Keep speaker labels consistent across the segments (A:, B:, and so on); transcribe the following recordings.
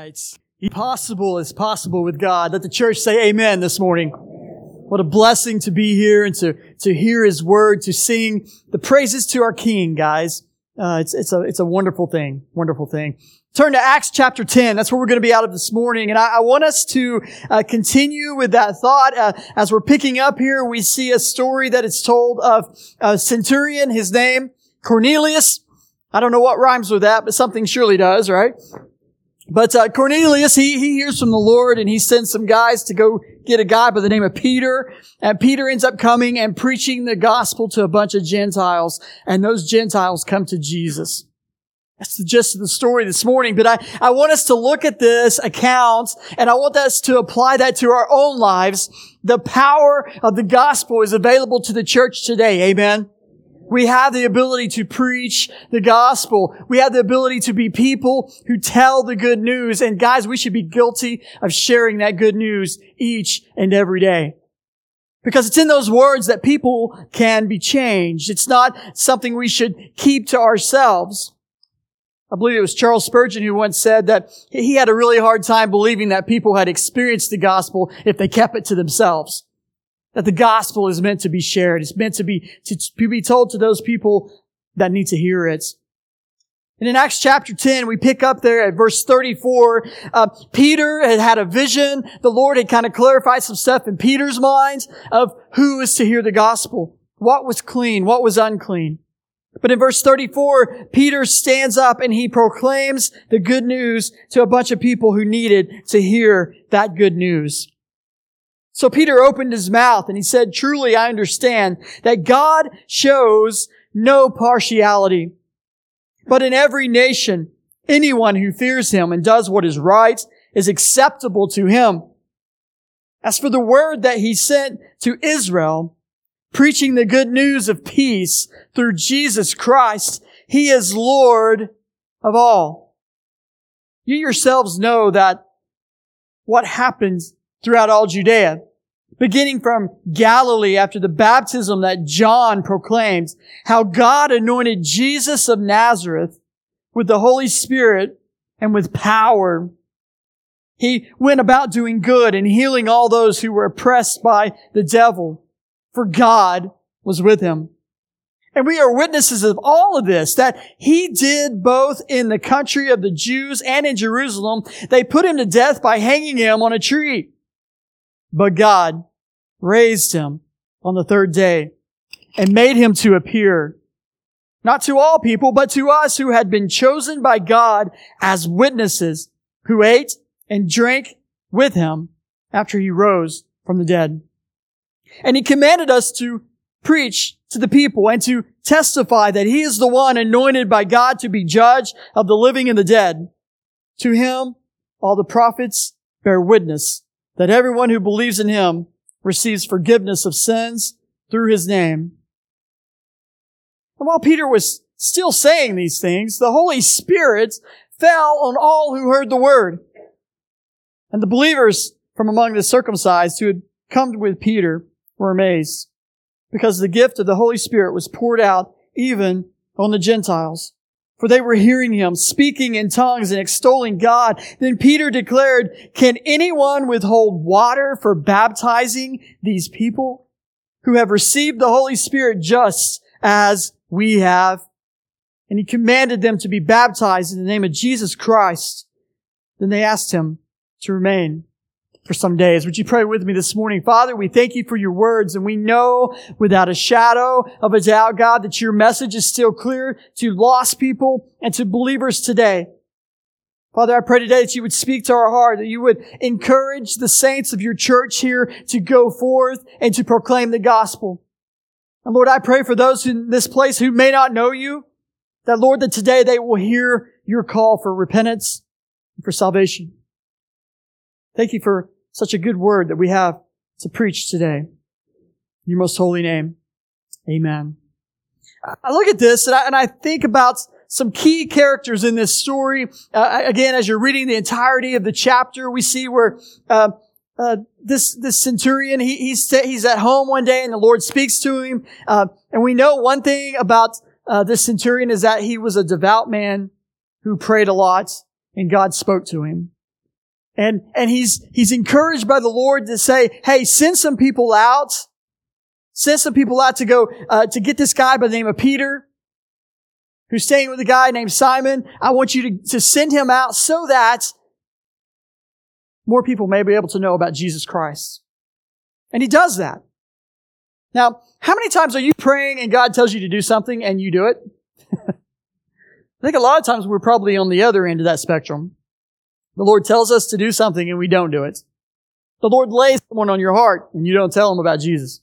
A: right. Possible is possible with God. Let the church say amen this morning. What a blessing to be here and to, to hear His word, to sing the praises to our King, guys. Uh, it's, it's a, it's a wonderful thing. Wonderful thing. Turn to Acts chapter 10. That's where we're going to be out of this morning. And I, I want us to uh, continue with that thought. Uh, as we're picking up here, we see a story that is told of a centurion, his name, Cornelius. I don't know what rhymes with that, but something surely does, right? But uh, Cornelius, he, he hears from the Lord and he sends some guys to go get a guy by the name of Peter. And Peter ends up coming and preaching the gospel to a bunch of Gentiles. And those Gentiles come to Jesus. That's the gist of the story this morning. But I, I want us to look at this account and I want us to apply that to our own lives. The power of the gospel is available to the church today. Amen. We have the ability to preach the gospel. We have the ability to be people who tell the good news. And guys, we should be guilty of sharing that good news each and every day. Because it's in those words that people can be changed. It's not something we should keep to ourselves. I believe it was Charles Spurgeon who once said that he had a really hard time believing that people had experienced the gospel if they kept it to themselves. That the gospel is meant to be shared. It's meant to be, to, be told to those people that need to hear it. And in Acts chapter 10, we pick up there at verse 34. Uh, Peter had had a vision. The Lord had kind of clarified some stuff in Peter's mind of who is to hear the gospel. What was clean? What was unclean? But in verse 34, Peter stands up and he proclaims the good news to a bunch of people who needed to hear that good news. So Peter opened his mouth and he said, truly I understand that God shows no partiality, but in every nation, anyone who fears him and does what is right is acceptable to him. As for the word that he sent to Israel, preaching the good news of peace through Jesus Christ, he is Lord of all. You yourselves know that what happens throughout all Judea beginning from Galilee after the baptism that John proclaims, how God anointed Jesus of Nazareth with the Holy Spirit and with power. He went about doing good and healing all those who were oppressed by the devil, for God was with him. And we are witnesses of all of this, that he did both in the country of the Jews and in Jerusalem. They put him to death by hanging him on a tree. But God raised him on the third day and made him to appear not to all people, but to us who had been chosen by God as witnesses who ate and drank with him after he rose from the dead. And he commanded us to preach to the people and to testify that he is the one anointed by God to be judge of the living and the dead. To him, all the prophets bear witness that everyone who believes in him receives forgiveness of sins through his name. And while Peter was still saying these things, the Holy Spirit fell on all who heard the word. And the believers from among the circumcised who had come with Peter were amazed because the gift of the Holy Spirit was poured out even on the Gentiles for they were hearing him speaking in tongues and extolling God. Then Peter declared, can anyone withhold water for baptizing these people who have received the Holy Spirit just as we have? And he commanded them to be baptized in the name of Jesus Christ. Then they asked him to remain for some days. Would you pray with me this morning? Father, we thank you for your words and we know without a shadow of a doubt, God, that your message is still clear to lost people and to believers today. Father, I pray today that you would speak to our heart, that you would encourage the saints of your church here to go forth and to proclaim the gospel. And Lord, I pray for those in this place who may not know you, that Lord, that today they will hear your call for repentance and for salvation. Thank you for such a good word that we have to preach today. Your most holy name. Amen. I look at this and I, and I think about some key characters in this story. Uh, again, as you're reading the entirety of the chapter, we see where uh, uh, this this centurion he, he's he's at home one day and the Lord speaks to him. Uh, and we know one thing about uh, this centurion is that he was a devout man who prayed a lot and God spoke to him. And, and he's, he's encouraged by the Lord to say, hey, send some people out. Send some people out to go, uh, to get this guy by the name of Peter, who's staying with a guy named Simon. I want you to, to send him out so that more people may be able to know about Jesus Christ. And he does that. Now, how many times are you praying and God tells you to do something and you do it? I think a lot of times we're probably on the other end of that spectrum. The Lord tells us to do something and we don't do it. The Lord lays someone on your heart and you don't tell them about Jesus.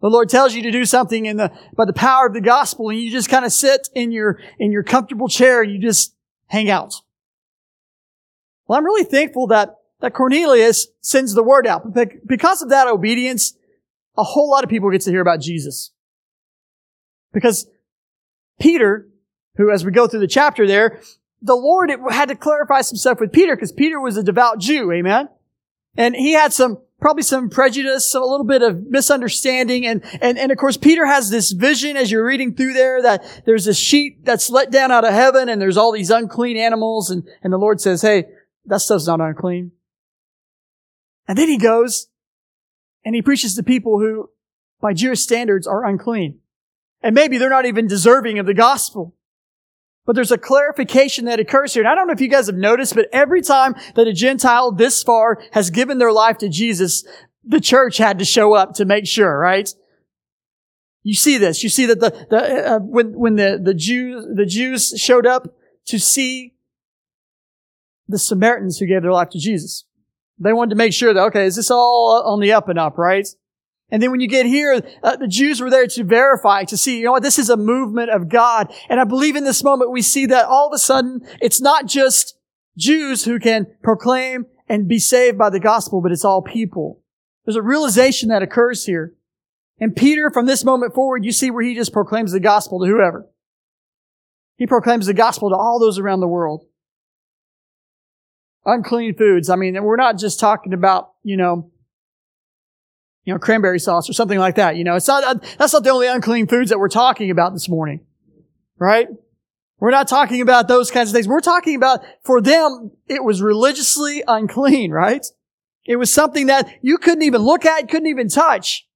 A: The Lord tells you to do something in the, by the power of the gospel and you just kind of sit in your, in your comfortable chair and you just hang out. Well, I'm really thankful that, that Cornelius sends the word out. Because of that obedience, a whole lot of people get to hear about Jesus. Because Peter, who as we go through the chapter there, the Lord had to clarify some stuff with Peter because Peter was a devout Jew, amen? And he had some, probably some prejudice, a little bit of misunderstanding. And, and, and of course, Peter has this vision as you're reading through there that there's a sheet that's let down out of heaven and there's all these unclean animals. And, and the Lord says, Hey, that stuff's not unclean. And then he goes and he preaches to people who, by Jewish standards, are unclean. And maybe they're not even deserving of the gospel. But there's a clarification that occurs here. And I don't know if you guys have noticed, but every time that a Gentile this far has given their life to Jesus, the church had to show up to make sure, right? You see this. You see that the, the uh, when when the the Jews the Jews showed up to see the Samaritans who gave their life to Jesus. They wanted to make sure that okay, is this all on the up and up, right? And then when you get here, uh, the Jews were there to verify, to see, you know what, this is a movement of God. And I believe in this moment we see that all of a sudden it's not just Jews who can proclaim and be saved by the gospel, but it's all people. There's a realization that occurs here. And Peter, from this moment forward, you see where he just proclaims the gospel to whoever. He proclaims the gospel to all those around the world. Unclean foods. I mean, we're not just talking about, you know, you know, cranberry sauce or something like that. You know, it's not, uh, that's not the only unclean foods that we're talking about this morning. Right? We're not talking about those kinds of things. We're talking about, for them, it was religiously unclean, right? It was something that you couldn't even look at, couldn't even touch.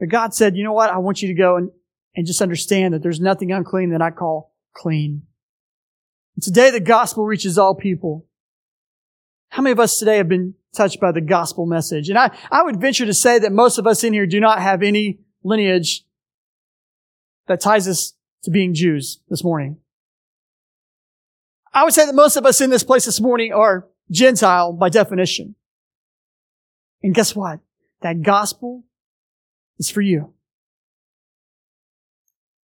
A: But God said, you know what? I want you to go and, and just understand that there's nothing unclean that I call clean. And today the gospel reaches all people. How many of us today have been touched by the gospel message. And I, I would venture to say that most of us in here do not have any lineage that ties us to being Jews this morning. I would say that most of us in this place this morning are Gentile by definition. And guess what? That gospel is for you.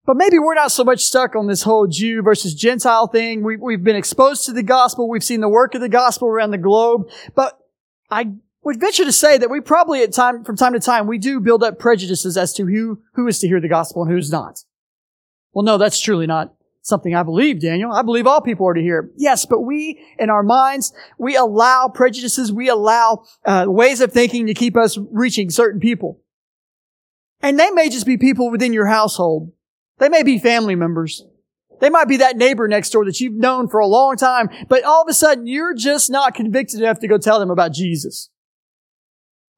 A: But maybe we're not so much stuck on this whole Jew versus Gentile thing. We, we've been exposed to the gospel. We've seen the work of the gospel around the globe. But I would venture to say that we probably at time, from time to time, we do build up prejudices as to who, who is to hear the gospel and who's not. Well, no, that's truly not something I believe, Daniel. I believe all people are to hear. Yes, but we, in our minds, we allow prejudices, we allow uh, ways of thinking to keep us reaching certain people. And they may just be people within your household. They may be family members. They might be that neighbor next door that you've known for a long time, but all of a sudden you're just not convicted enough to go tell them about Jesus.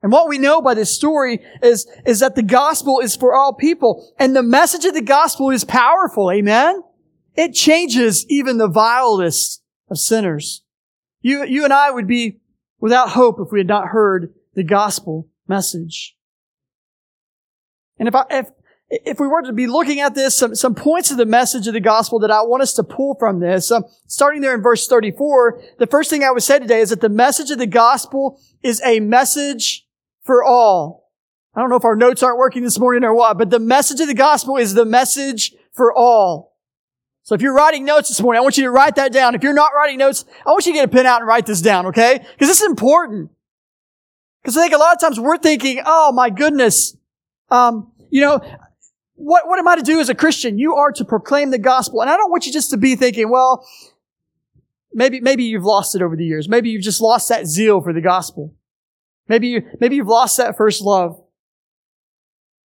A: And what we know by this story is, is that the gospel is for all people. And the message of the gospel is powerful. Amen? It changes even the vilest of sinners. You, you and I would be without hope if we had not heard the gospel message. And if I, if, if we were to be looking at this, some, some points of the message of the gospel that I want us to pull from this, um, starting there in verse 34, the first thing I would say today is that the message of the gospel is a message for all. I don't know if our notes aren't working this morning or what, but the message of the gospel is the message for all. So if you're writing notes this morning, I want you to write that down. If you're not writing notes, I want you to get a pen out and write this down, okay? Because this is important. Because I think a lot of times we're thinking, oh my goodness, um, you know, what, what am I to do as a Christian? You are to proclaim the gospel. And I don't want you just to be thinking, well, maybe, maybe you've lost it over the years. Maybe you've just lost that zeal for the gospel. Maybe you, maybe you've lost that first love.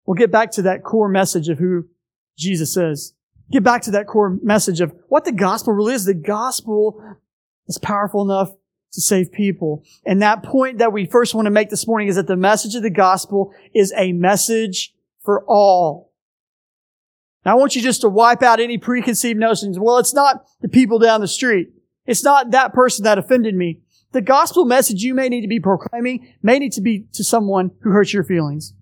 A: We'll get back to that core message of who Jesus is. Get back to that core message of what the gospel really is. The gospel is powerful enough to save people. And that point that we first want to make this morning is that the message of the gospel is a message for all. Now I want you just to wipe out any preconceived notions. Well, it's not the people down the street. It's not that person that offended me. The gospel message you may need to be proclaiming may need to be to someone who hurts your feelings.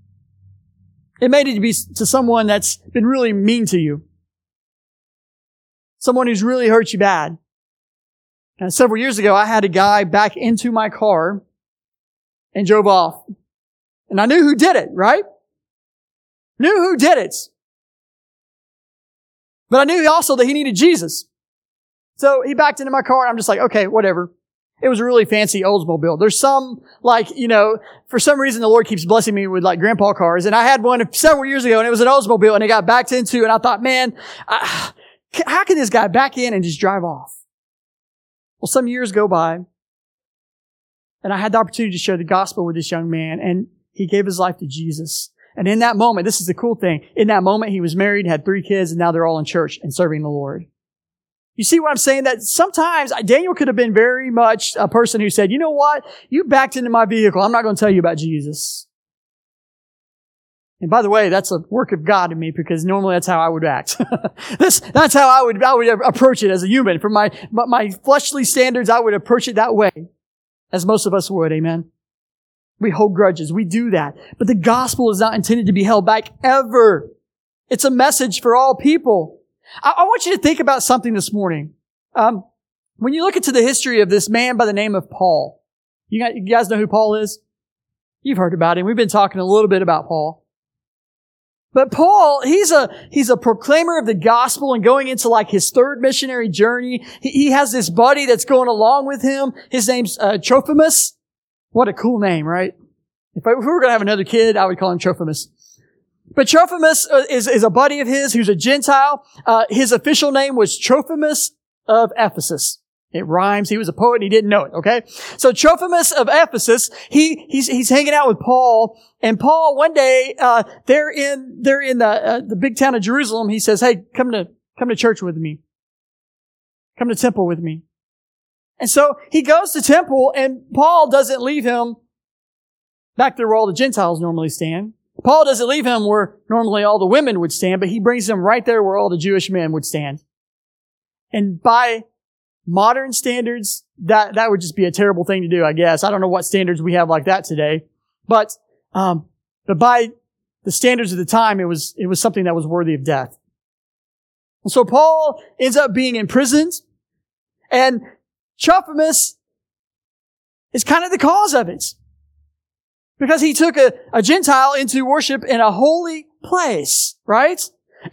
A: It may need to be to someone that's been really mean to you. Someone who's really hurt you bad. And several years ago, I had a guy back into my car and drove off. And I knew who did it, right? Knew who did it. But I knew also that he needed Jesus. So he backed into my car and I'm just like, okay, whatever. It was a really fancy Oldsmobile. There's some, like, you know, for some reason the Lord keeps blessing me with like grandpa cars. And I had one several years ago and it was an Oldsmobile and it got backed into and I thought, man, I, how can this guy back in and just drive off? Well, some years go by and I had the opportunity to share the gospel with this young man and he gave his life to Jesus. And in that moment, this is the cool thing. In that moment, he was married, had three kids, and now they're all in church and serving the Lord. You see what I'm saying? That sometimes Daniel could have been very much a person who said, you know what? You backed into my vehicle. I'm not going to tell you about Jesus. And by the way, that's a work of God in me because normally that's how I would act. this, that's how I would, I would approach it as a human. From my, my fleshly standards, I would approach it that way. As most of us would. Amen. We hold grudges. We do that. But the gospel is not intended to be held back ever. It's a message for all people. I, I want you to think about something this morning. Um, when you look into the history of this man by the name of Paul, you guys, you guys know who Paul is? You've heard about him. We've been talking a little bit about Paul. But Paul, he's a, he's a proclaimer of the gospel and going into like his third missionary journey. He, he has this buddy that's going along with him. His name's uh, Trophimus. What a cool name, right? If, I, if we were going to have another kid, I would call him Trophimus. But Trophimus uh, is, is a buddy of his who's a Gentile. Uh, his official name was Trophimus of Ephesus. It rhymes. He was a poet and he didn't know it. Okay. So Trophimus of Ephesus, he, he's, he's hanging out with Paul and Paul one day, uh, they're in, they're in the, uh, the big town of Jerusalem. He says, Hey, come to, come to church with me. Come to temple with me. And so he goes to temple and Paul doesn't leave him back there where all the Gentiles normally stand. Paul doesn't leave him where normally all the women would stand, but he brings him right there where all the Jewish men would stand. And by modern standards, that, that would just be a terrible thing to do, I guess. I don't know what standards we have like that today. But, um, but by the standards of the time, it was, it was something that was worthy of death. So Paul ends up being imprisoned and Trophimus is kind of the cause of it. Because he took a, a Gentile into worship in a holy place, right?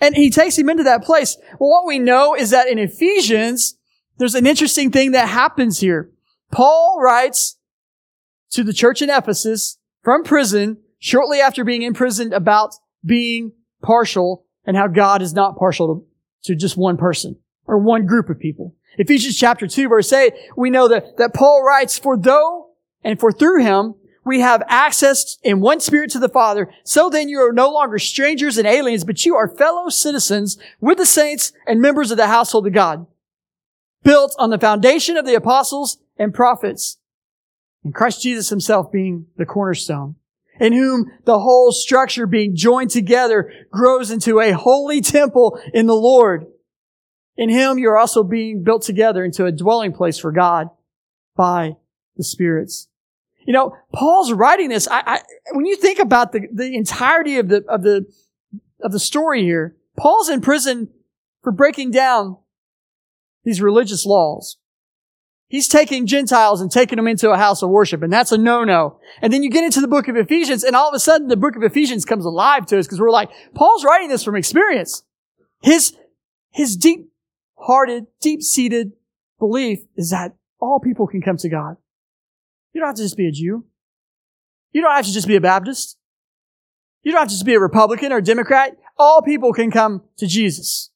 A: And he takes him into that place. Well, what we know is that in Ephesians, there's an interesting thing that happens here. Paul writes to the church in Ephesus from prison shortly after being imprisoned about being partial and how God is not partial to, to just one person or one group of people. Ephesians chapter 2 verse 8, we know that, that Paul writes, for though and for through him we have access in one spirit to the Father, so then you are no longer strangers and aliens, but you are fellow citizens with the saints and members of the household of God, built on the foundation of the apostles and prophets, and Christ Jesus himself being the cornerstone, in whom the whole structure being joined together grows into a holy temple in the Lord. In him you're also being built together into a dwelling place for God by the spirits. You know, Paul's writing this. I, I, when you think about the, the entirety of the, of the, of the story here, Paul's in prison for breaking down these religious laws. He's taking Gentiles and taking them into a house of worship, and that's a no-no. And then you get into the book of Ephesians, and all of a sudden the book of Ephesians comes alive to us because we're like, Paul's writing this from experience. His, his deep-hearted, deep-seated belief is that all people can come to God. You don't have to just be a Jew. You don't have to just be a Baptist. You don't have to just be a Republican or a Democrat. All people can come to Jesus.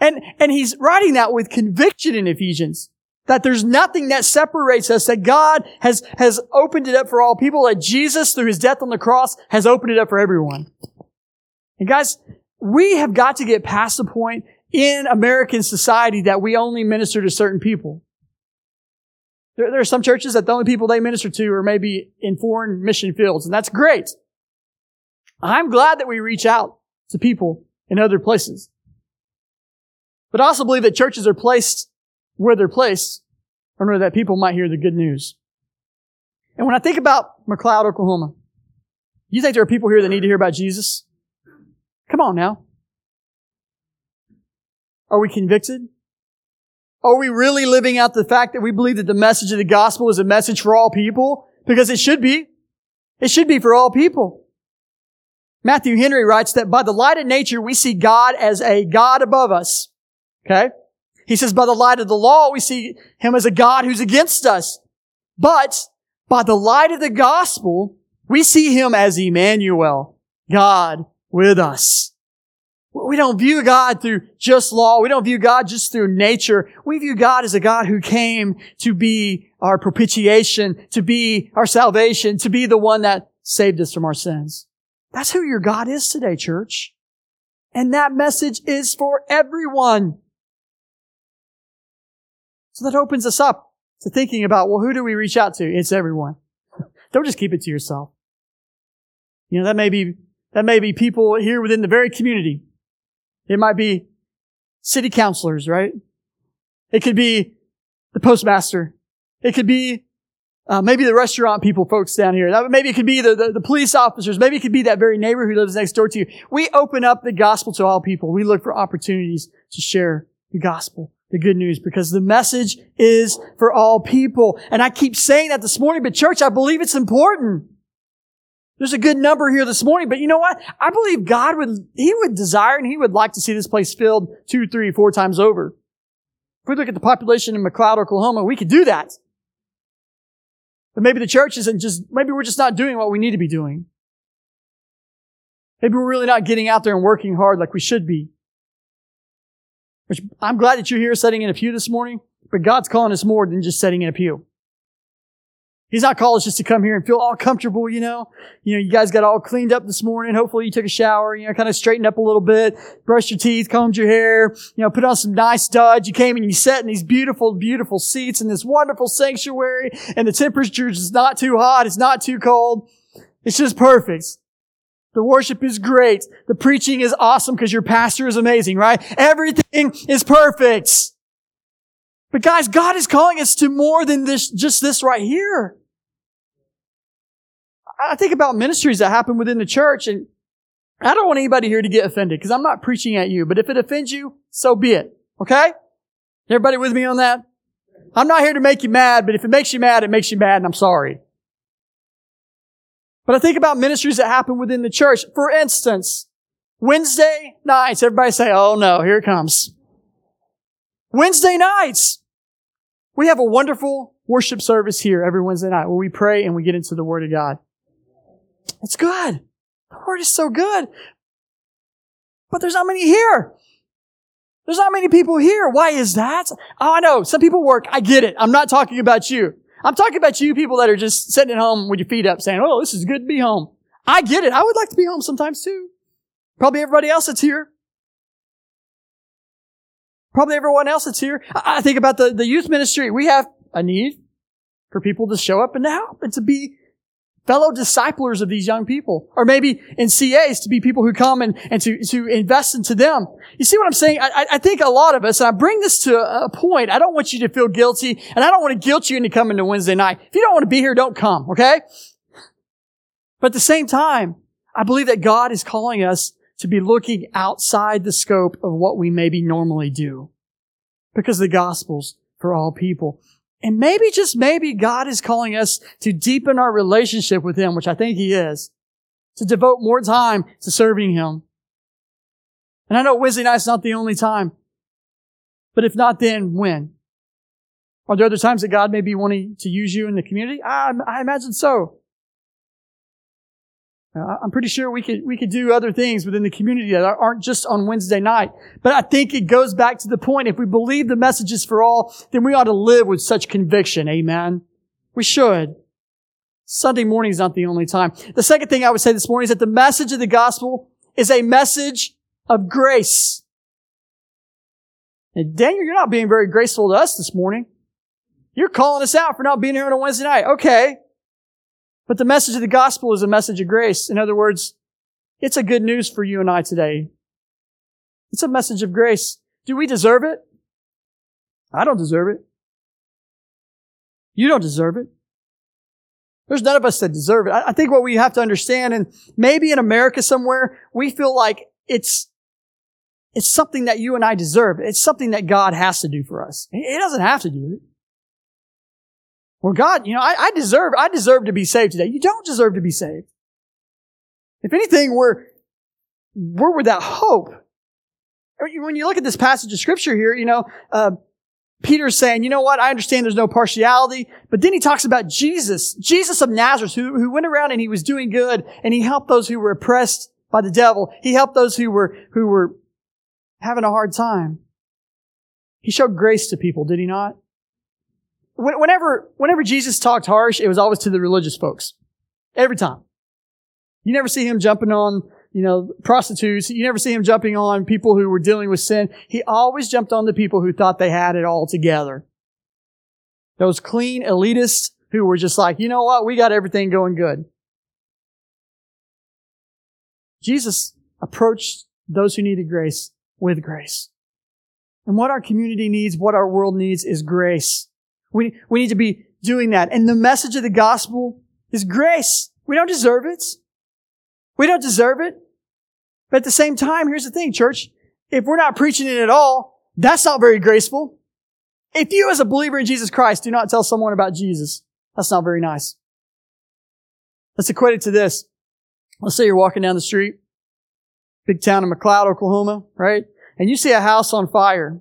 A: And, and he's writing that with conviction in Ephesians. That there's nothing that separates us, that God has, has opened it up for all people, that Jesus, through his death on the cross, has opened it up for everyone. And guys, we have got to get past the point in American society that we only minister to certain people. There, there are some churches that the only people they minister to are maybe in foreign mission fields, and that's great. I'm glad that we reach out to people in other places. But I also believe that churches are placed where they're placed in order that people might hear the good news. And when I think about McLoud, Oklahoma, you think there are people here that need to hear about Jesus? Come on now. Are we convicted? Are we really living out the fact that we believe that the message of the gospel is a message for all people? Because it should be. It should be for all people. Matthew Henry writes that by the light of nature, we see God as a God above us. Okay? He says by the light of the law, we see him as a God who's against us. But by the light of the gospel, we see him as Emmanuel, God with us. We don't view God through just law. We don't view God just through nature. We view God as a God who came to be our propitiation, to be our salvation, to be the one that saved us from our sins. That's who your God is today, church. And that message is for everyone. So that opens us up to thinking about, well, who do we reach out to? It's everyone. Don't just keep it to yourself. You know, that may be, that may be people here within the very community. It might be city councilors, right? It could be the postmaster. It could be uh, maybe the restaurant people, folks down here. Maybe it could be the, the, the, police officers. Maybe it could be that very neighbor who lives next door to you. We open up the gospel to all people. We look for opportunities to share the gospel, the good news, because the message is for all people. And I keep saying that this morning, but church, I believe it's important. There's a good number here this morning, but you know what? I believe God would, He would desire and He would like to see this place filled two, three, four times over. If we look at the population in McLoud, Oklahoma, we could do that. But maybe the church isn't just, maybe we're just not doing what we need to be doing. Maybe we're really not getting out there and working hard like we should be. Which I'm glad that you're here sitting in a pew this morning, but God's calling us more than just sitting in a pew. He's not calling us just to come here and feel all comfortable, you know. You know, you guys got all cleaned up this morning. Hopefully you took a shower, you know, kind of straightened up a little bit, brushed your teeth, combed your hair, you know, put on some nice studs. You came and you sat in these beautiful, beautiful seats in this wonderful sanctuary and the temperature is not too hot. It's not too cold. It's just perfect. The worship is great. The preaching is awesome because your pastor is amazing, right? Everything is perfect. But guys, God is calling us to more than this, just this right here. I think about ministries that happen within the church and I don't want anybody here to get offended because I'm not preaching at you, but if it offends you, so be it. Okay? Everybody with me on that? I'm not here to make you mad, but if it makes you mad, it makes you mad and I'm sorry. But I think about ministries that happen within the church. For instance, Wednesday nights, everybody say, oh no, here it comes. Wednesday nights. We have a wonderful worship service here every Wednesday night where we pray and we get into the Word of God. It's good. The Word is so good. But there's not many here. There's not many people here. Why is that? Oh, I know. Some people work. I get it. I'm not talking about you. I'm talking about you people that are just sitting at home with your feet up saying, oh, this is good to be home. I get it. I would like to be home sometimes too. Probably everybody else that's here. Probably everyone else that's here. I think about the, the youth ministry. We have a need for people to show up and to help and to be fellow disciplers of these young people. Or maybe in CAs to be people who come and, and to, to invest into them. You see what I'm saying? I, I think a lot of us, and I bring this to a point, I don't want you to feel guilty, and I don't want to guilt you into coming to Wednesday night. If you don't want to be here, don't come, okay? But at the same time, I believe that God is calling us to be looking outside the scope of what we maybe normally do. Because the gospel's for all people. And maybe, just maybe, God is calling us to deepen our relationship with Him, which I think He is, to devote more time to serving Him. And I know Wednesday night's not the only time. But if not then, when? Are there other times that God may be wanting to use you in the community? I, I imagine so. Uh, I'm pretty sure we could, we could do other things within the community that aren't just on Wednesday night. But I think it goes back to the point, if we believe the message is for all, then we ought to live with such conviction. Amen. We should. Sunday morning is not the only time. The second thing I would say this morning is that the message of the gospel is a message of grace. And Daniel, you're not being very graceful to us this morning. You're calling us out for not being here on a Wednesday night. Okay. But the message of the gospel is a message of grace. In other words, it's a good news for you and I today. It's a message of grace. Do we deserve it? I don't deserve it. You don't deserve it. There's none of us that deserve it. I think what we have to understand, and maybe in America somewhere, we feel like it's, it's something that you and I deserve. It's something that God has to do for us. He doesn't have to do it. Well, God, you know, I, I deserve, I deserve to be saved today. You don't deserve to be saved. If anything, we're, we're without hope. When you look at this passage of scripture here, you know, uh, Peter's saying, you know what? I understand there's no partiality, but then he talks about Jesus, Jesus of Nazareth, who, who went around and he was doing good and he helped those who were oppressed by the devil. He helped those who were, who were having a hard time. He showed grace to people, did he not? Whenever, whenever Jesus talked harsh, it was always to the religious folks. Every time. You never see him jumping on, you know, prostitutes. You never see him jumping on people who were dealing with sin. He always jumped on the people who thought they had it all together. Those clean elitists who were just like, you know what? We got everything going good. Jesus approached those who needed grace with grace. And what our community needs, what our world needs is grace. We, we need to be doing that. And the message of the gospel is grace. We don't deserve it. We don't deserve it. But at the same time, here's the thing, church. If we're not preaching it at all, that's not very graceful. If you as a believer in Jesus Christ do not tell someone about Jesus, that's not very nice. Let's equate it to this. Let's say you're walking down the street, big town in McLoud, Oklahoma, right? And you see a house on fire.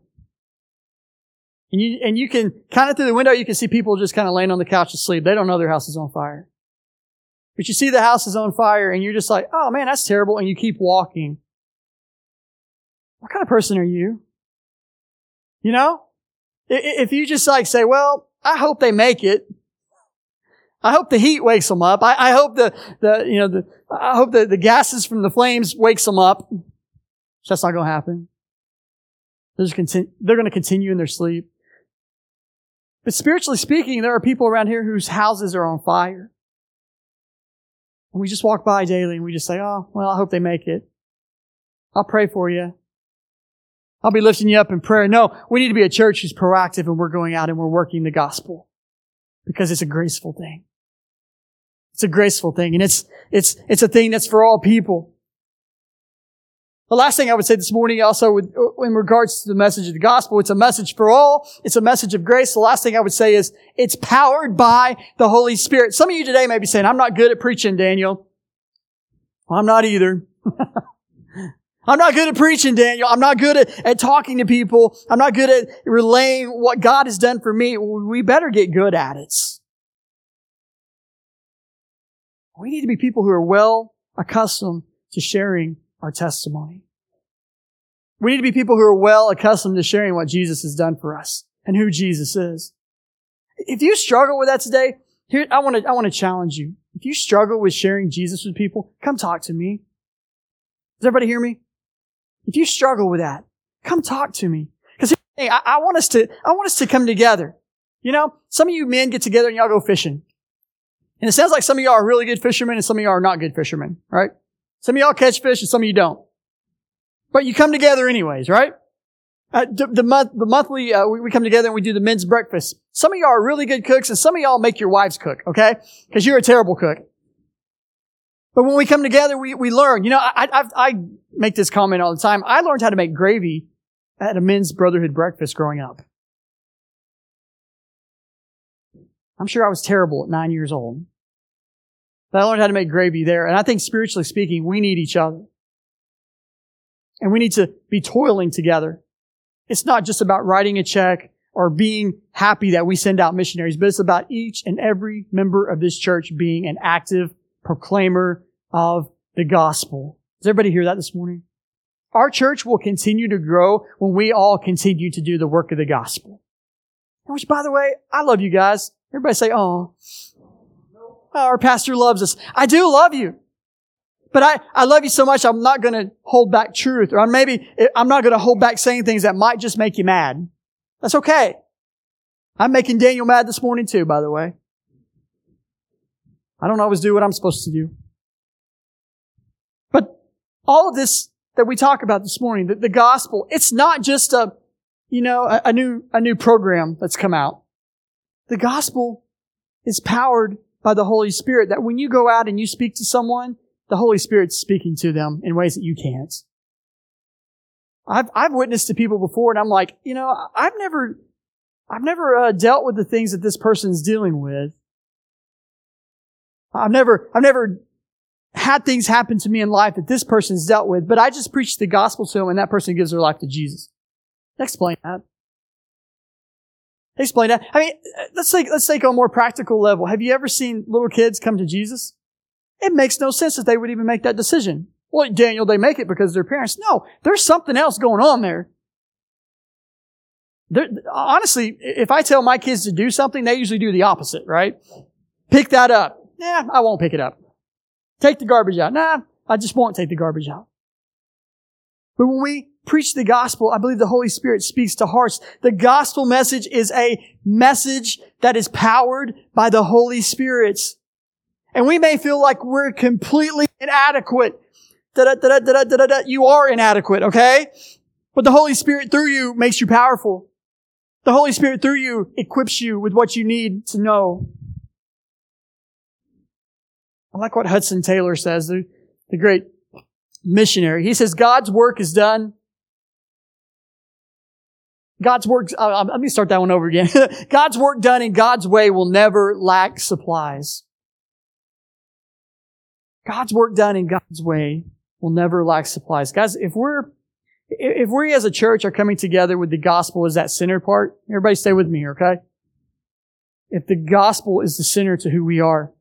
A: And you, and you can, kind of through the window, you can see people just kind of laying on the couch asleep. They don't know their house is on fire. But you see the house is on fire and you're just like, oh man, that's terrible. And you keep walking. What kind of person are you? You know? If you just like say, well, I hope they make it. I hope the heat wakes them up. I, I hope the, the, you know, the, I hope the, the gases from the flames wakes them up. That's not going to happen. They're, just they're going to continue in their sleep. But spiritually speaking, there are people around here whose houses are on fire. And we just walk by daily and we just say, oh, well, I hope they make it. I'll pray for you. I'll be lifting you up in prayer. No, we need to be a church who's proactive and we're going out and we're working the gospel because it's a graceful thing. It's a graceful thing and it's, it's, it's a thing that's for all people. The last thing I would say this morning also with, in regards to the message of the gospel, it's a message for all. It's a message of grace. The last thing I would say is it's powered by the Holy Spirit. Some of you today may be saying, I'm not good at preaching, Daniel. Well, I'm not either. I'm not good at preaching, Daniel. I'm not good at, at talking to people. I'm not good at relaying what God has done for me. We better get good at it. We need to be people who are well accustomed to sharing our testimony. We need to be people who are well accustomed to sharing what Jesus has done for us and who Jesus is. If you struggle with that today, here, I want to, I want to challenge you. If you struggle with sharing Jesus with people, come talk to me. Does everybody hear me? If you struggle with that, come talk to me. Cause hey, I, I want us to, I want us to come together. You know, some of you men get together and y'all go fishing. And it sounds like some of y'all are really good fishermen and some of y'all are not good fishermen, right? Some of y'all catch fish and some of you don't. But you come together anyways, right? Uh, the, the, month, the monthly, uh, we, we, come together and we do the men's breakfast. Some of y'all are really good cooks and some of y'all make your wives cook, okay? Cause you're a terrible cook. But when we come together, we, we learn. You know, I, I, I make this comment all the time. I learned how to make gravy at a men's brotherhood breakfast growing up. I'm sure I was terrible at nine years old. But I learned how to make gravy there. And I think spiritually speaking, we need each other. And we need to be toiling together. It's not just about writing a check or being happy that we send out missionaries, but it's about each and every member of this church being an active proclaimer of the gospel. Does everybody hear that this morning? Our church will continue to grow when we all continue to do the work of the gospel. Which, by the way, I love you guys. Everybody say, oh, Uh, our pastor loves us. I do love you. But I, I love you so much, I'm not going to hold back truth. Or maybe I'm not going to hold back saying things that might just make you mad. That's okay. I'm making Daniel mad this morning too, by the way. I don't always do what I'm supposed to do. But all of this that we talk about this morning, the, the gospel, it's not just a, you know, a, a new, a new program that's come out. The gospel is powered by the Holy Spirit that when you go out and you speak to someone, the Holy Spirit's speaking to them in ways that you can't. I've, I've witnessed to people before and I'm like, you know, I've never, I've never uh, dealt with the things that this person's dealing with. I've never, I've never had things happen to me in life that this person's dealt with, but I just preach the gospel to them and that person gives their life to Jesus. Explain that. Explain that. I mean, let's take, let's take on a more practical level. Have you ever seen little kids come to Jesus? It makes no sense that they would even make that decision. Well, Daniel, they make it because their parents. No, there's something else going on there. They're, honestly, if I tell my kids to do something, they usually do the opposite, right? Pick that up. Nah, I won't pick it up. Take the garbage out. Nah, I just won't take the garbage out. But when we preach the gospel, I believe the Holy Spirit speaks to hearts. The gospel message is a message that is powered by the Holy Spirit. And we may feel like we're completely inadequate. You are inadequate, okay? But the Holy Spirit through you makes you powerful. The Holy Spirit through you equips you with what you need to know. I like what Hudson Taylor says, the, the great missionary. He says, God's work is done. God's work, uh, let me start that one over again. God's work done in God's way will never lack supplies. God's work done in God's way will never lack supplies. Guys, if we're, if we as a church are coming together with the gospel as that center part, everybody stay with me okay? If the gospel is the center to who we are,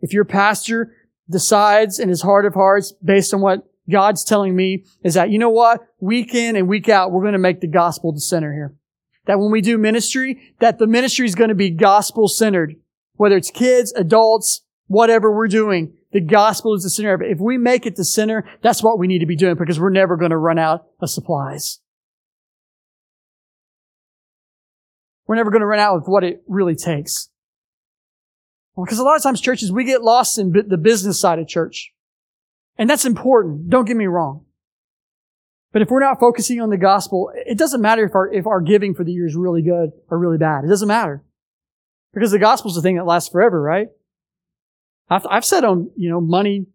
A: if your pastor decides in his heart of hearts, based on what God's telling me, is that, you know what? Week in and week out, we're going to make the gospel the center here. That when we do ministry, that the ministry is going to be gospel centered. Whether it's kids, adults, whatever we're doing, the gospel is the center of it. If we make it the center, that's what we need to be doing because we're never going to run out of supplies. We're never going to run out of what it really takes. Because a lot of times churches, we get lost in the business side of church. And that's important. Don't get me wrong. But if we're not focusing on the gospel, it doesn't matter if our, if our giving for the year is really good or really bad. It doesn't matter. Because the gospel's the thing that lasts forever, right? I've, I've said on, you know, money,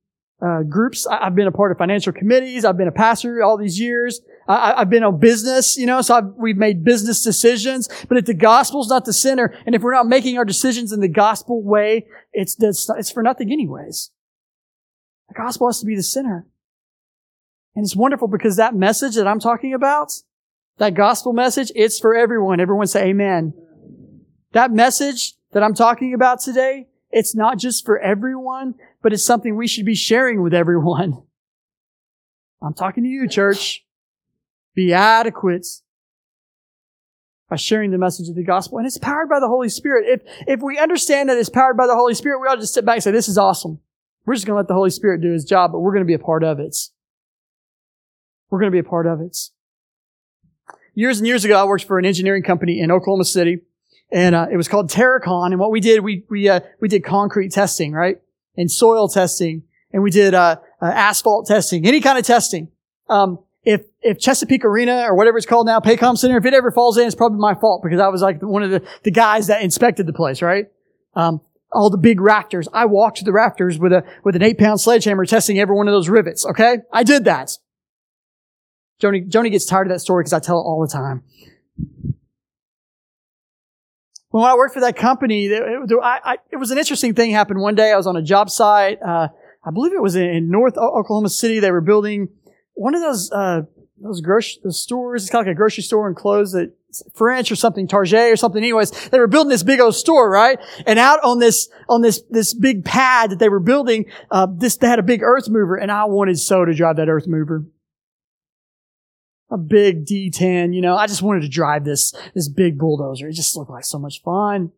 A: uh, groups. I, have been a part of financial committees. I've been a pastor all these years. I, have been on business, you know, so I've, we've made business decisions. But if the gospel's not the center, and if we're not making our decisions in the gospel way, it's, it's, it's for nothing anyways. The gospel has to be the center. And it's wonderful because that message that I'm talking about, that gospel message, it's for everyone. Everyone say amen. That message that I'm talking about today, it's not just for everyone, but it's something we should be sharing with everyone. I'm talking to you, church. Be adequate by sharing the message of the gospel. And it's powered by the Holy Spirit. If, if we understand that it's powered by the Holy Spirit, we ought to just sit back and say, this is awesome. We're just going to let the Holy Spirit do his job, but we're going to be a part of it. We're going to be a part of it. Years and years ago, I worked for an engineering company in Oklahoma City, and uh, it was called Terracon. And what we did, we we uh, we did concrete testing, right, and soil testing, and we did uh, uh asphalt testing, any kind of testing. Um, if if Chesapeake Arena or whatever it's called now, Paycom Center, if it ever falls in, it's probably my fault because I was like one of the, the guys that inspected the place, right? Um, all the big rafters. I walked the rafters with a with an eight pound sledgehammer testing every one of those rivets. Okay, I did that. Joni Joni gets tired of that story because I tell it all the time. When I worked for that company, it, it was an interesting thing happened one day. I was on a job site. Uh, I believe it was in North Oklahoma City. They were building one of those uh, those grocery those stores. It's kind of like a grocery store and clothes that French or something, Target or something. Anyways, they were building this big old store, right? And out on this on this this big pad that they were building, uh, this they had a big earth mover, and I wanted so to drive that earth mover. A big D10, you know. I just wanted to drive this this big bulldozer. It just looked like so much fun.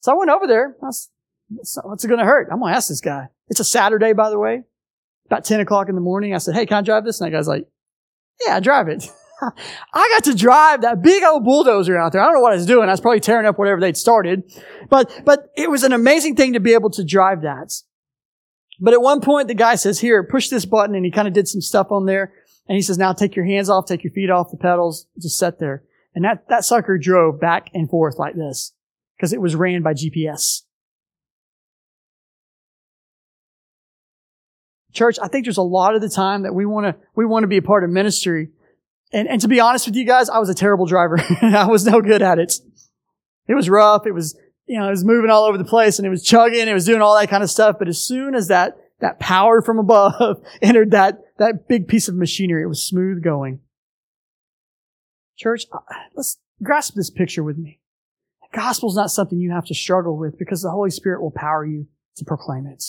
A: So I went over there. what's it going to hurt? I'm going to ask this guy. It's a Saturday, by the way about 10 o'clock in the morning. I said, Hey, can I drive this? And that guy's like, Yeah, drive it. I got to drive that big old bulldozer out there. I don't know what I was doing. I was probably tearing up whatever they'd started. But, but it was an amazing thing to be able to drive that. But at one point, the guy says, here, push this button. And he kind of did some stuff on there. And he says, now take your hands off, take your feet off the pedals, just sit there. And that, that sucker drove back and forth like this because it was ran by GPS. Church, I think there's a lot of the time that we want to, we want to be a part of ministry. And, and to be honest with you guys, I was a terrible driver. I was no good at it. It was rough. It was, you know, it was moving all over the place and it was chugging. It was doing all that kind of stuff. But as soon as that, that power from above entered that, that big piece of machinery, it was smooth going. Church, uh, let's grasp this picture with me. The gospel is not something you have to struggle with because the Holy Spirit will power you to proclaim it.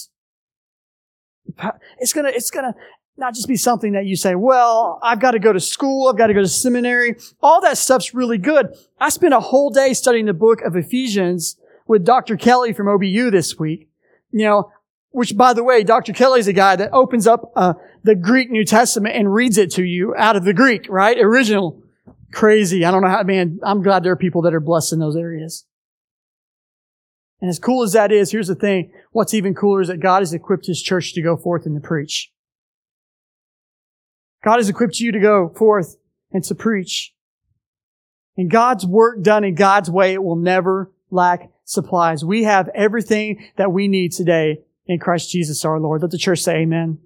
A: It's gonna, it's gonna not just be something that you say, well, I've got to go to school, I've got to go to seminary. All that stuff's really good. I spent a whole day studying the book of Ephesians with Dr. Kelly from OBU this week. You know, which by the way, Dr. Kelly's a guy that opens up uh, the Greek New Testament and reads it to you out of the Greek, right? Original. Crazy. I don't know how, man, I'm glad there are people that are blessed in those areas. And as cool as that is, here's the thing. What's even cooler is that God has equipped His church to go forth and to preach. God has equipped you to go forth and to preach. And God's work done in God's way, it will never lack supplies. We have everything that we need today in Christ Jesus our Lord. Let the church say amen.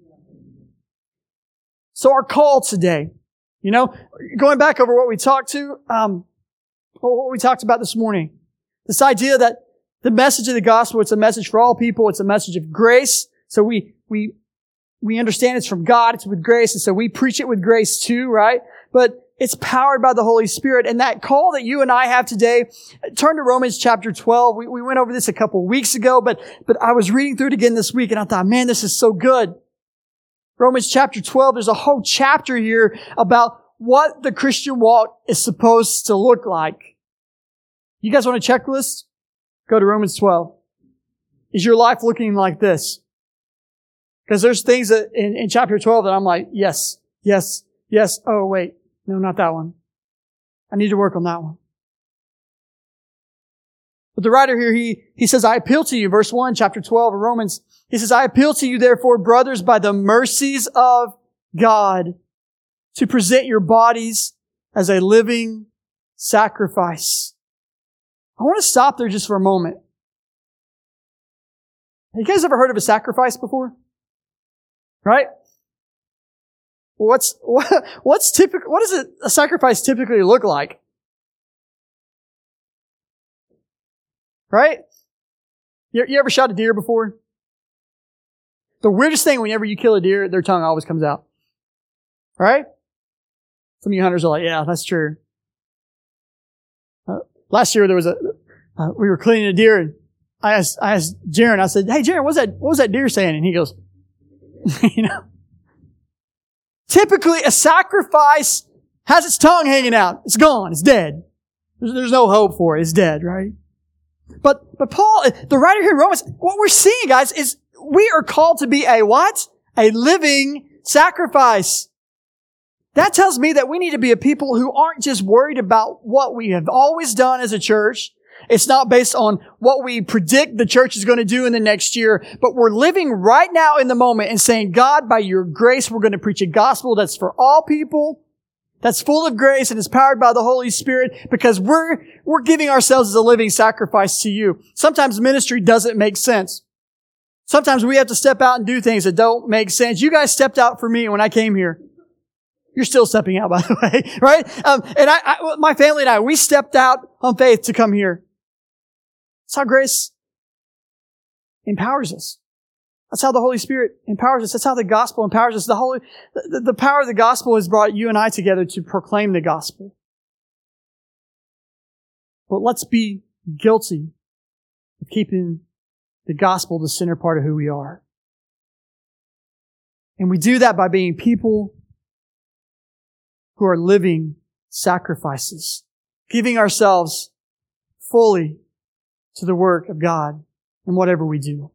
A: So our call today, you know, going back over what we talked to, um, what we talked about this morning, this idea that the message of the gospel, it's a message for all people. It's a message of grace. So we, we, we understand it's from God. It's with grace. And so we preach it with grace too, right? But it's powered by the Holy Spirit. And that call that you and I have today, turn to Romans chapter 12. We, we went over this a couple weeks ago, but, but I was reading through it again this week and I thought, man, this is so good. Romans chapter 12, there's a whole chapter here about what the Christian walk is supposed to look like. You guys want a checklist? Go to Romans 12. Is your life looking like this? Because there's things that in, in chapter 12 that I'm like, yes, yes, yes. Oh, wait. No, not that one. I need to work on that one. But the writer here, he, he says, I appeal to you, verse 1, chapter 12 of Romans. He says, I appeal to you, therefore, brothers, by the mercies of God, to present your bodies as a living sacrifice. I want to stop there just for a moment. Have you guys ever heard of a sacrifice before? Right? What's, what, what's typical, what does a sacrifice typically look like? Right? You, you ever shot a deer before? The weirdest thing whenever you kill a deer, their tongue always comes out. Right? Some of you hunters are like, yeah, that's true. Uh, last year there was a, uh, we were cleaning a deer and I asked, I asked Jaron, I said, hey Jaron, what's that, what was that deer saying? And he goes, you know, Typically, a sacrifice has its tongue hanging out. It's gone. It's dead. There's, there's no hope for it. It's dead, right? But, but Paul, the writer here in Romans, what we're seeing, guys, is we are called to be a what? A living sacrifice. That tells me that we need to be a people who aren't just worried about what we have always done as a church, it's not based on what we predict the church is going to do in the next year, but we're living right now in the moment and saying, God, by your grace, we're going to preach a gospel that's for all people, that's full of grace and is powered by the Holy Spirit because we're, we're giving ourselves as a living sacrifice to you. Sometimes ministry doesn't make sense. Sometimes we have to step out and do things that don't make sense. You guys stepped out for me when I came here. You're still stepping out, by the way, right? Um, and I, I, my family and I, we stepped out on faith to come here. That's how grace empowers us. That's how the Holy Spirit empowers us. That's how the gospel empowers us. The Holy, the, the power of the gospel has brought you and I together to proclaim the gospel. But let's be guilty of keeping the gospel the center part of who we are. And we do that by being people who are living sacrifices, giving ourselves fully to the work of God in whatever we do.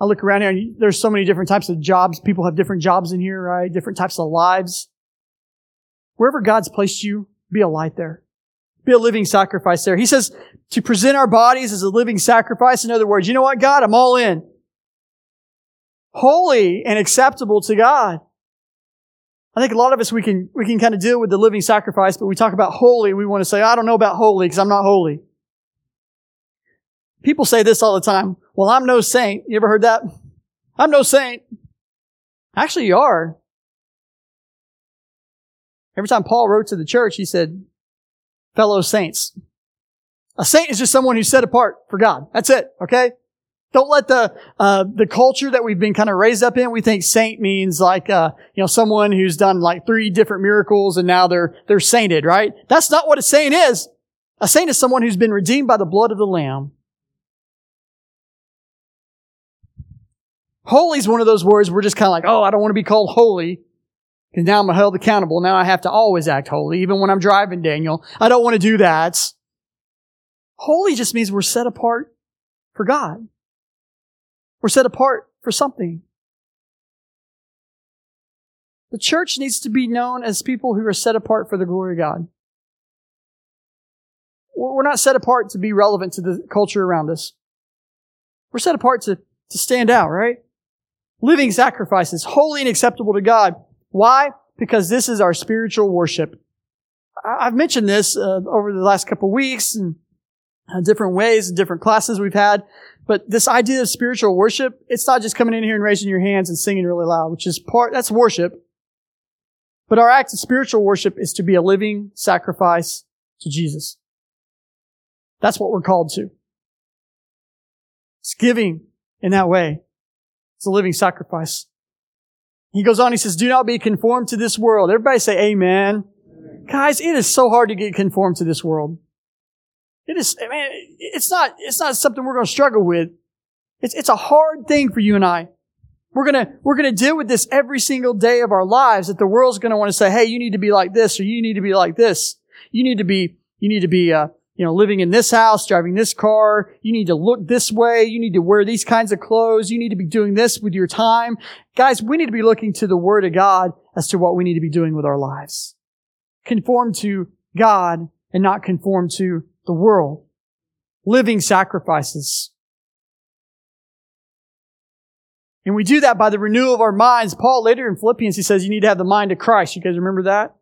A: I look around here and there's so many different types of jobs. People have different jobs in here, right? Different types of lives. wherever God's placed you, be a light there. Be a living sacrifice there. He says to present our bodies as a living sacrifice. In other words, you know what, God? I'm all in. Holy and acceptable to God. I think a lot of us, we can, we can kind of deal with the living sacrifice, but we talk about holy. We want to say, I don't know about holy because I'm not holy. People say this all the time. Well, I'm no saint. You ever heard that? I'm no saint. Actually, you are. Every time Paul wrote to the church, he said, fellow saints. A saint is just someone who's set apart for God. That's it. Okay. Don't let the uh, the culture that we've been kind of raised up in. We think saint means like uh, you know someone who's done like three different miracles and now they're they're sainted, right? That's not what a saint is. A saint is someone who's been redeemed by the blood of the Lamb. Holy is one of those words we're just kind of like, oh, I don't want to be called holy. Because now I'm held accountable. Now I have to always act holy, even when I'm driving, Daniel. I don't want to do that. Holy just means we're set apart for God. We're set apart for something. The church needs to be known as people who are set apart for the glory of God. We're not set apart to be relevant to the culture around us. We're set apart to, to stand out, right? Living sacrifices, holy and acceptable to God. Why? Because this is our spiritual worship. I've mentioned this uh, over the last couple weeks and uh, different ways and different classes we've had. But this idea of spiritual worship, it's not just coming in here and raising your hands and singing really loud, which is part, that's worship. But our act of spiritual worship is to be a living sacrifice to Jesus. That's what we're called to. It's giving in that way. It's a living sacrifice. He goes on, he says, do not be conformed to this world. Everybody say amen. amen. Guys, it is so hard to get conformed to this world. It is, I mean, it's not, it's not something we're going to struggle with. It's, it's a hard thing for you and I. We're gonna, we're gonna deal with this every single day of our lives that the world's gonna want to say, hey, you need to be like this or you need to be like this. You need to be, you need to be, uh, you know, living in this house, driving this car. You need to look this way. You need to wear these kinds of clothes. You need to be doing this with your time. Guys, we need to be looking to the Word of God as to what we need to be doing with our lives. Conform to God and not conform to the world. Living sacrifices. And we do that by the renewal of our minds. Paul later in Philippians, he says you need to have the mind of Christ. You guys remember that?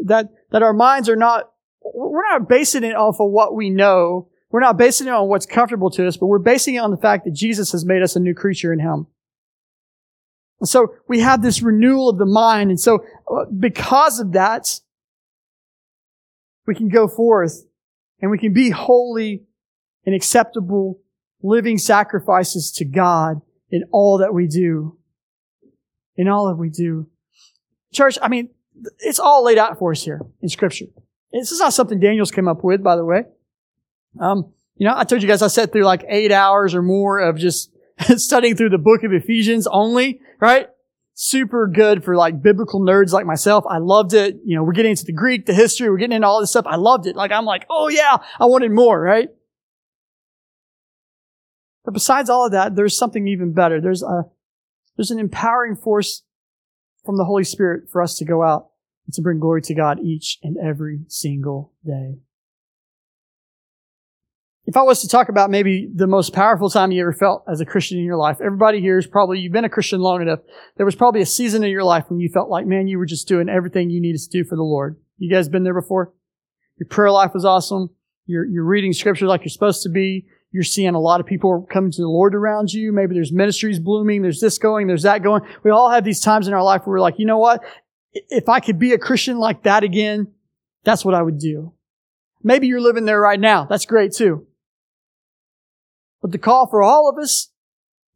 A: That, that our minds are not we're not basing it off of what we know. We're not basing it on what's comfortable to us, but we're basing it on the fact that Jesus has made us a new creature in Him. And so we have this renewal of the mind. And so uh, because of that, we can go forth and we can be holy and acceptable living sacrifices to God in all that we do. In all that we do. Church, I mean, it's all laid out for us here in scripture. This is not something Daniels came up with, by the way. Um, you know, I told you guys I sat through like eight hours or more of just studying through the book of Ephesians only, right? Super good for like biblical nerds like myself. I loved it. You know, we're getting into the Greek, the history, we're getting into all this stuff. I loved it. Like, I'm like, oh yeah, I wanted more, right? But besides all of that, there's something even better. There's a, there's an empowering force from the Holy Spirit for us to go out and to bring glory to God each and every single day. If I was to talk about maybe the most powerful time you ever felt as a Christian in your life, everybody here is probably, you've been a Christian long enough. There was probably a season in your life when you felt like, man, you were just doing everything you needed to do for the Lord. You guys been there before? Your prayer life was awesome. You're, you're reading scripture like you're supposed to be. You're seeing a lot of people coming to the Lord around you. Maybe there's ministries blooming. There's this going. There's that going. We all have these times in our life where we're like, you know what? If I could be a Christian like that again, that's what I would do. Maybe you're living there right now. That's great too. But the call for all of us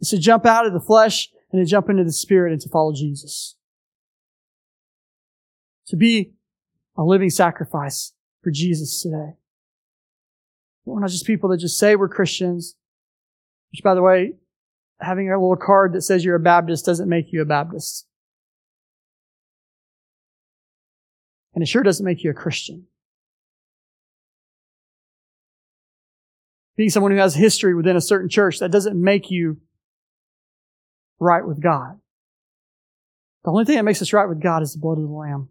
A: is to jump out of the flesh and to jump into the spirit and to follow Jesus. To be a living sacrifice for Jesus today. We're not just people that just say we're Christians, which by the way, having a little card that says you're a Baptist doesn't make you a Baptist. And it sure doesn't make you a Christian. Being someone who has history within a certain church, that doesn't make you right with God. The only thing that makes us right with God is the blood of the Lamb.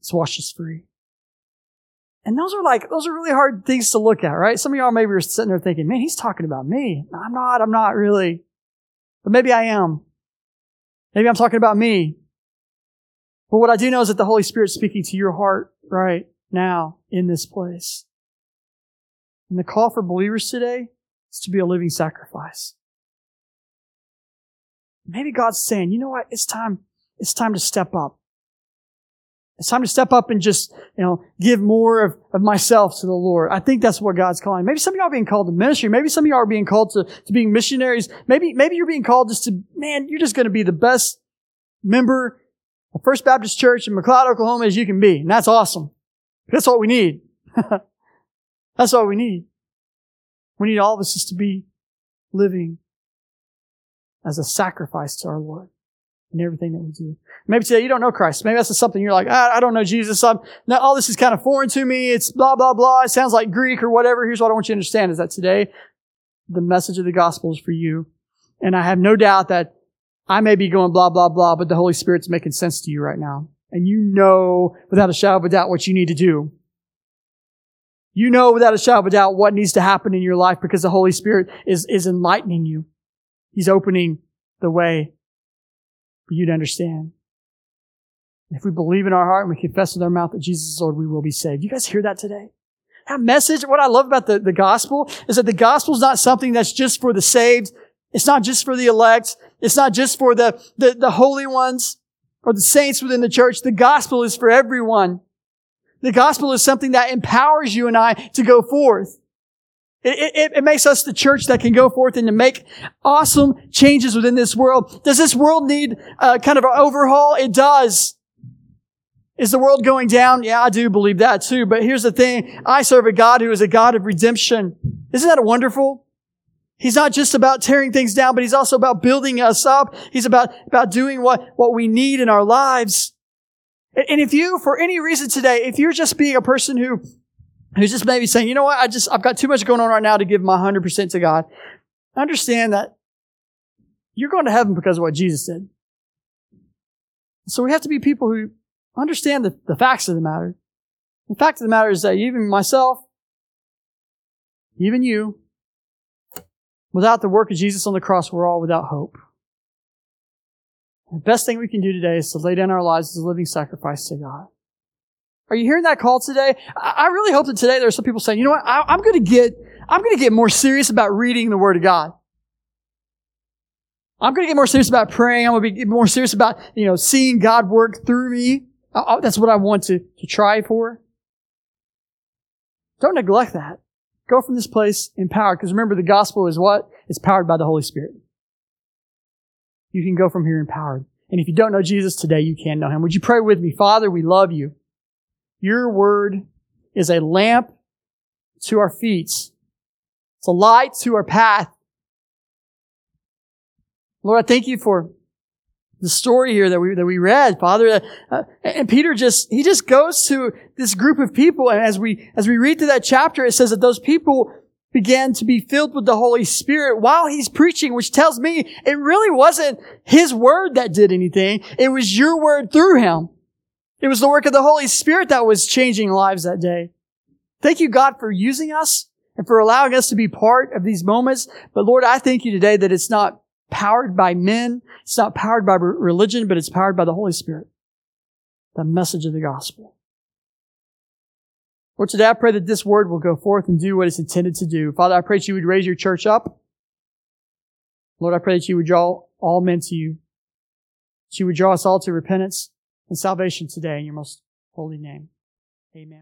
A: It's washed us free. And those are like, those are really hard things to look at, right? Some of y'all maybe are sitting there thinking, man, he's talking about me. I'm not, I'm not really. But maybe I am. Maybe I'm talking about me. But what I do know is that the Holy Spirit's speaking to your heart right now in this place. And the call for believers today is to be a living sacrifice. Maybe God's saying, you know what? It's time, it's time to step up. It's time to step up and just, you know, give more of, of myself to the Lord. I think that's what God's calling. Maybe some of y'all are being called to ministry. Maybe some of y'all are being called to, to being missionaries. Maybe, maybe you're being called just to, man, you're just going to be the best member of First Baptist Church in McLoud, Oklahoma as you can be. And that's awesome. That's what we need. that's what we need. We need all of us just to be living as a sacrifice to our Lord in everything that we do. Maybe today you don't know Christ. Maybe that's something you're like, ah, I don't know Jesus. I'm, now all this is kind of foreign to me. It's blah, blah, blah. It sounds like Greek or whatever. Here's what I want you to understand is that today the message of the gospel is for you. And I have no doubt that I may be going blah, blah, blah, but the Holy Spirit's making sense to you right now. And you know without a shadow of a doubt what you need to do. You know without a shadow of a doubt what needs to happen in your life because the Holy Spirit is, is enlightening you. He's opening the way for you to understand. If we believe in our heart and we confess with our mouth that Jesus is Lord, we will be saved. You guys hear that today? That message, what I love about the, the gospel is that the gospel is not something that's just for the saved. It's not just for the elect. It's not just for the, the, the holy ones or the saints within the church. The gospel is for everyone. The gospel is something that empowers you and I to go forth. It, it, it, makes us the church that can go forth and to make awesome changes within this world. Does this world need a kind of an overhaul? It does. Is the world going down? Yeah, I do believe that too. But here's the thing. I serve a God who is a God of redemption. Isn't that wonderful? He's not just about tearing things down, but he's also about building us up. He's about, about doing what, what we need in our lives. And if you, for any reason today, if you're just being a person who who's just maybe saying, you know what, I just, I've got too much going on right now to give my 100% to God. Understand that you're going to heaven because of what Jesus did. So we have to be people who understand the, the facts of the matter. The fact of the matter is that even myself, even you, without the work of Jesus on the cross, we're all without hope. The best thing we can do today is to lay down our lives as a living sacrifice to God. Are you hearing that call today? I really hope that today there are some people saying, you know what, I, am going to get, I'm going to get more serious about reading the Word of God. I'm going to get more serious about praying. I'm going to be more serious about, you know, seeing God work through me. I, that's what I want to, to try for. Don't neglect that. Go from this place empowered. Because remember, the gospel is what? It's powered by the Holy Spirit. You can go from here empowered. And if you don't know Jesus today, you can know Him. Would you pray with me? Father, we love you. Your word is a lamp to our feet. It's a light to our path. Lord, I thank you for the story here that we, that we read, Father. Uh, and Peter just, he just goes to this group of people. And as we, as we read through that chapter, it says that those people began to be filled with the Holy Spirit while he's preaching, which tells me it really wasn't his word that did anything. It was your word through him. It was the work of the Holy Spirit that was changing lives that day. Thank you, God, for using us and for allowing us to be part of these moments. But Lord, I thank you today that it's not powered by men. It's not powered by religion, but it's powered by the Holy Spirit. The message of the gospel. Lord, today I pray that this word will go forth and do what it's intended to do. Father, I pray that you would raise your church up. Lord, I pray that you would draw all men to you. That you would draw us all to repentance and salvation today in your most holy name. Amen.